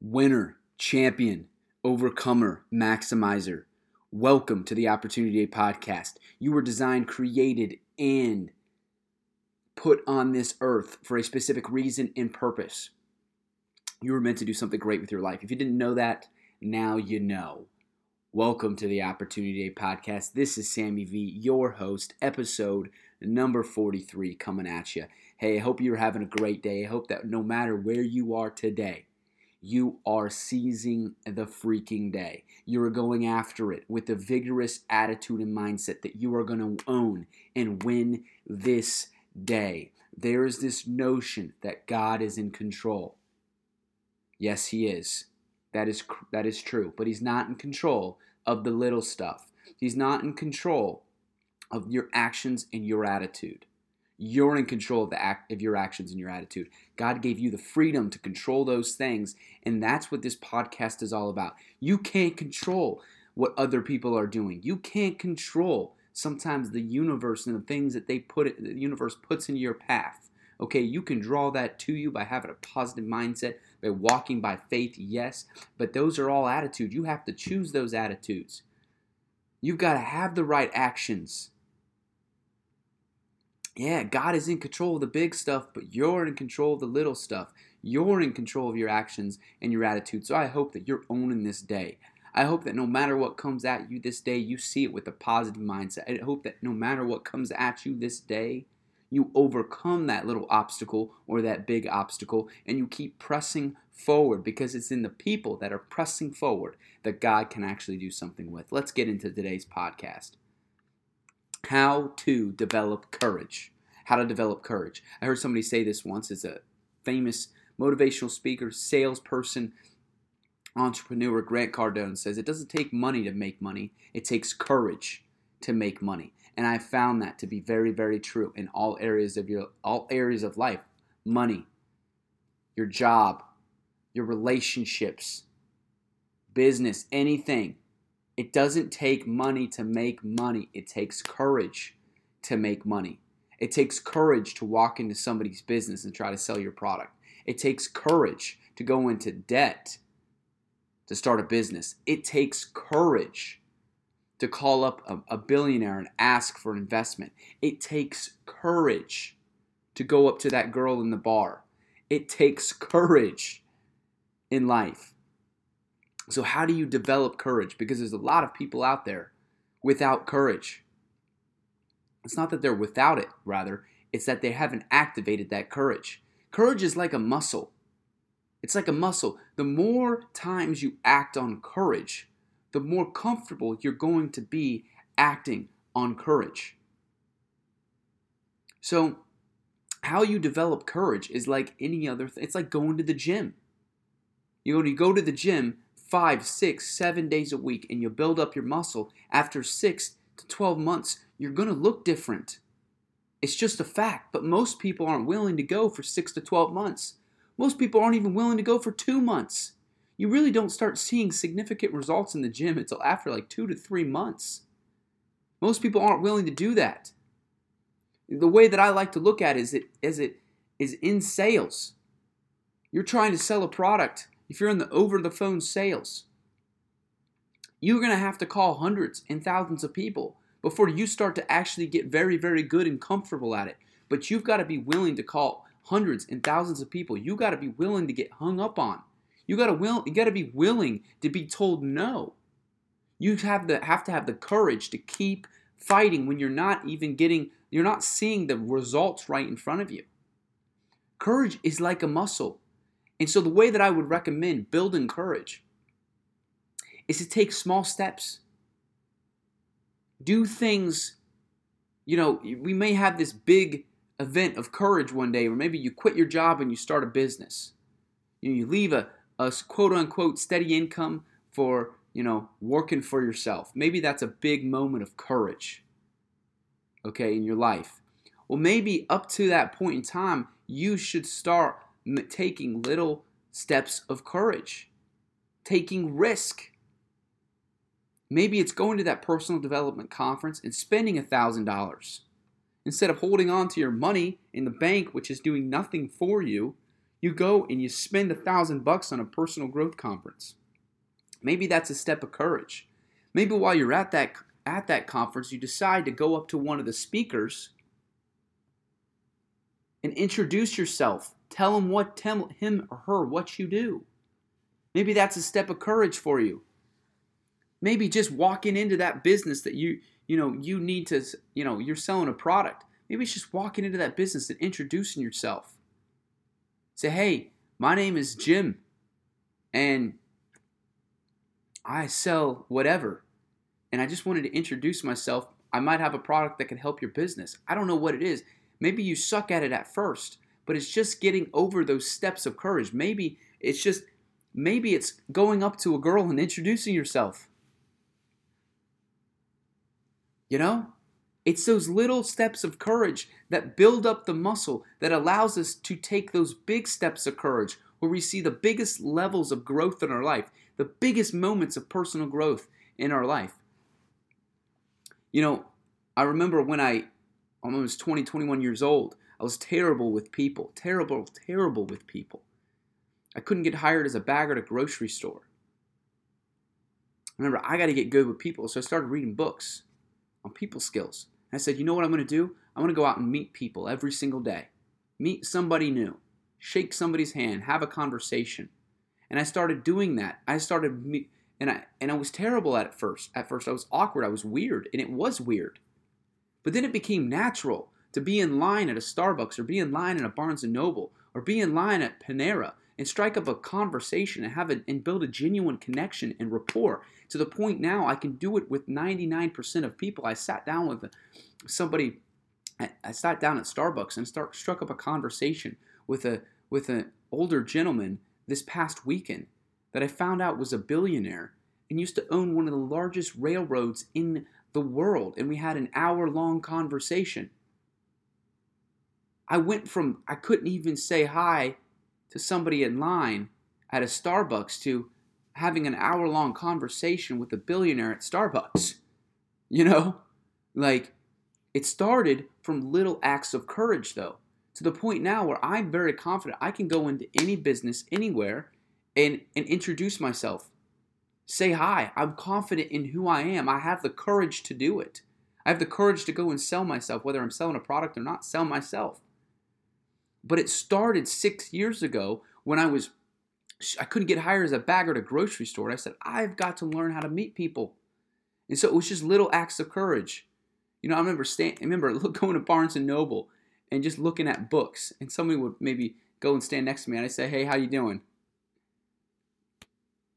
Winner, champion, overcomer, maximizer. Welcome to the Opportunity Day podcast. You were designed, created, and put on this earth for a specific reason and purpose. You were meant to do something great with your life. If you didn't know that, now you know. Welcome to the Opportunity Day podcast. This is Sammy V, your host, episode number 43 coming at you. Hey, I hope you're having a great day. I hope that no matter where you are today, you are seizing the freaking day. You are going after it with a vigorous attitude and mindset that you are going to own and win this day. There is this notion that God is in control. Yes, he is. That is that is true, but he's not in control of the little stuff. He's not in control of your actions and your attitude. You're in control of the act of your actions and your attitude. God gave you the freedom to control those things, and that's what this podcast is all about. You can't control what other people are doing. You can't control sometimes the universe and the things that they put it, the universe puts into your path. Okay, you can draw that to you by having a positive mindset, by walking by faith, yes, but those are all attitudes. You have to choose those attitudes. You've got to have the right actions yeah, God is in control of the big stuff, but you're in control of the little stuff. You're in control of your actions and your attitude. So I hope that you're owning this day. I hope that no matter what comes at you this day, you see it with a positive mindset. I hope that no matter what comes at you this day, you overcome that little obstacle or that big obstacle and you keep pressing forward because it's in the people that are pressing forward that God can actually do something with. Let's get into today's podcast how to develop courage. How to develop courage. I heard somebody say this once. It's a famous motivational speaker, salesperson, entrepreneur, Grant Cardone says it doesn't take money to make money, it takes courage to make money. And I found that to be very, very true in all areas of your all areas of life. Money, your job, your relationships, business, anything. It doesn't take money to make money, it takes courage to make money. It takes courage to walk into somebody's business and try to sell your product. It takes courage to go into debt to start a business. It takes courage to call up a, a, billionaire and ask for investment. It takes courage to go up to that girl in the bar. It takes courage in life. So, how do you develop courage? Because there's a lot of people out there without courage. It's not that they're without it, rather, it's that they haven't activated that courage. Courage is like a muscle. It's like a muscle. The more times you act on courage, the more comfortable you're going to be acting on courage. So, how you develop courage is like any other thing. It's like going to the gym. You know, you go to the gym, five, six, seven days a week and you build up your muscle, after six to 12 months, you're going to look different. It's just a fact, but most people aren't willing to go for six to 12 months. Most people aren't even willing to go for two months. You really don't start seeing significant results in the gym until after like two to three months. Most people aren't willing to do that. The way that I like to look at it is it is it is in sales. You're trying to sell a product if you're in the over the phone sales, you're going to have to call hundreds and thousands of people before you start to actually get very, very good and comfortable at it. But you've got to be willing to call hundreds and thousands of people. You've got to be willing to get hung up on. You got to will you got to be willing to be told no. You have to have to have the courage to keep fighting when you're not even getting you're not seeing the results right in front of you. Courage is like a muscle. And so, the way that I would recommend building courage is to take small steps. Do things, you know, we may have this big event of courage one day, or maybe you quit your job and you start a business. You, know, you leave a, a quote unquote steady income for, you know, working for yourself. Maybe that's a big moment of courage, okay, in your life. Well, maybe up to that point in time, you should start taking little steps of courage, taking risk. Maybe it's going to that personal development conference and spending $1,000. Instead of holding on to your money in the bank, which is doing nothing for you, You go and you spend a thousand bucks on a personal growth conference. Maybe that's a step of courage. Maybe while you're at that at that conference, you decide to go up to one of the speakers and introduce yourself. Tell him what tell him or her what you do. Maybe that's a step of courage for you. Maybe just walking into that business that you you know you need to you know you're selling a product. Maybe it's just walking into that business and introducing yourself. Say, hey, my name is Jim, and I sell whatever. And I just wanted to introduce myself. I might have a product that can help your business. I don't know what it is. Maybe you suck at it at first, but it's just getting over those steps of courage. Maybe it's just, maybe it's going up to a girl and introducing yourself. You know? It's those little steps of courage that build up the muscle that allows us to take those big steps of courage where we see the biggest levels of growth in our life, the biggest moments of personal growth in our life. You know, I remember when I I almost 20, 21 years old, I was terrible with people, terrible, terrible with people. I couldn't get hired as a bagger at a grocery store. Remember, I got to get good with people, so I started reading books on people skills. And I said, you know what I'm going to do? I'm going to go out and meet people every single day. Meet somebody new, shake somebody's hand, have a conversation. And I started doing that. I started and I and I was terrible at it first. At first I was awkward, I was weird, and it was weird. But then it became natural to be in line at a Starbucks or be in line at a Barnes and Noble or be in line at Panera and strike up a conversation and have it and build a genuine connection and rapport to the point now I can do it with 99% of people. I sat down with somebody I sat down at Starbucks and start struck up a conversation with a with an older gentleman this past weekend that I found out was a billionaire and used to own one of the largest railroads in the world. And we had an hour long conversation. I went from, I couldn't even say hi to somebody in line at a Starbucks to having an hour long conversation with a billionaire at Starbucks. You know? Like, it started from little acts of courage, though, to the point now where I'm very confident I can go into any business anywhere and, and introduce myself. Say hi. I'm confident in who I am. I have the courage to do it. I have the courage to go and sell myself, whether I'm selling a product or not, sell myself. But it started six years ago when I was I couldn't get hired as a bagger at a grocery store. And I said, I've got to learn how to meet people. And so it was just little acts of courage. You know, I remember stand, I remember going to Barnes and Noble and just looking at books, and somebody would maybe go and stand next to me, and I say, "Hey, how you doing?"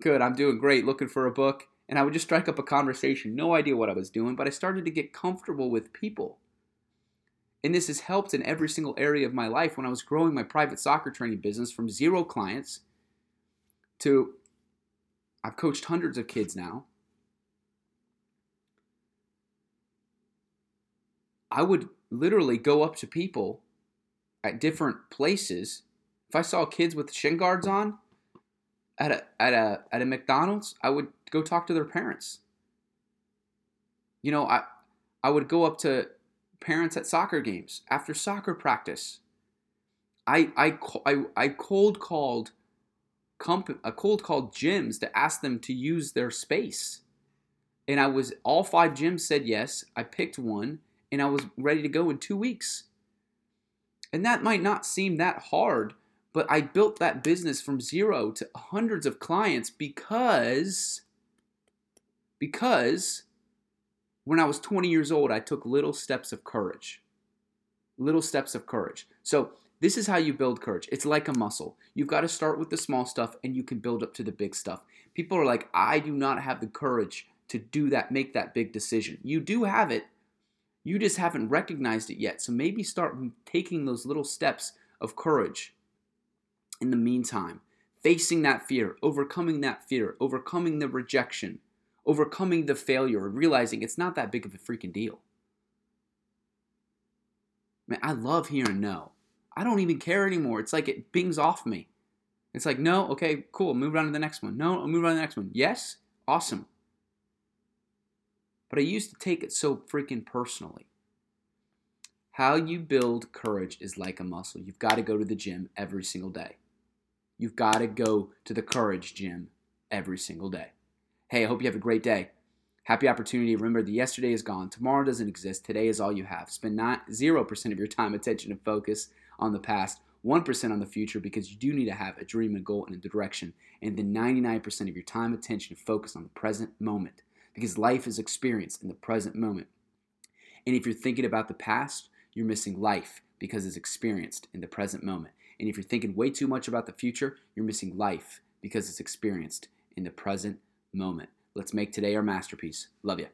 Good, I'm doing great. Looking for a book, and I would just strike up a conversation. No idea what I was doing, but I started to get comfortable with people. And this has helped in every single area of my life. When I was growing my private soccer training business from zero clients to I've coached hundreds of kids now. I would literally go up to people at different places. If I saw kids with shin guards on at a at a at a McDonald's, I would go talk to their parents. You know, I I would go up to parents at soccer games after soccer practice. I I I, I cold called comp- a cold called gyms to ask them to use their space. And I was all five gyms said yes. I picked one and I was ready to go in 2 weeks. And that might not seem that hard, but I built that business from zero to hundreds of clients because because when I was 20 years old, I took little steps of courage. Little steps of courage. So, this is how you build courage. It's like a muscle. You've got to start with the small stuff and you can build up to the big stuff. People are like, I do not have the courage to do that, make that big decision. You do have it, you just haven't recognized it yet. So maybe start taking those little steps of courage in the meantime. Facing that fear, overcoming that fear, overcoming the rejection, overcoming the failure, realizing it's not that big of a freaking deal. Man, I love hearing no. I don't even care anymore. It's like it bings off me. It's like, no, okay, cool, move on to the next one. No, I'll move on to the next one. Yes, awesome. But I used to take it so freaking personally. How you build courage is like a muscle. You've got to go to the gym every single day. You've got to go to the courage gym every single day. Hey, I hope you have a great day. Happy opportunity. Remember that yesterday is gone. Tomorrow doesn't exist. Today is all you have. Spend not 0% of your time, attention, and focus on the past, 1% on the future because you do need to have a dream, a goal, and a direction. And then 99% of your time, attention, and focus on the present moment because life is experienced in the present moment. And if you're thinking about the past, you're missing life because it's experienced in the present moment. And if you're thinking way too much about the future, you're missing life because it's experienced in the present moment. Let's make today our masterpiece. Love you.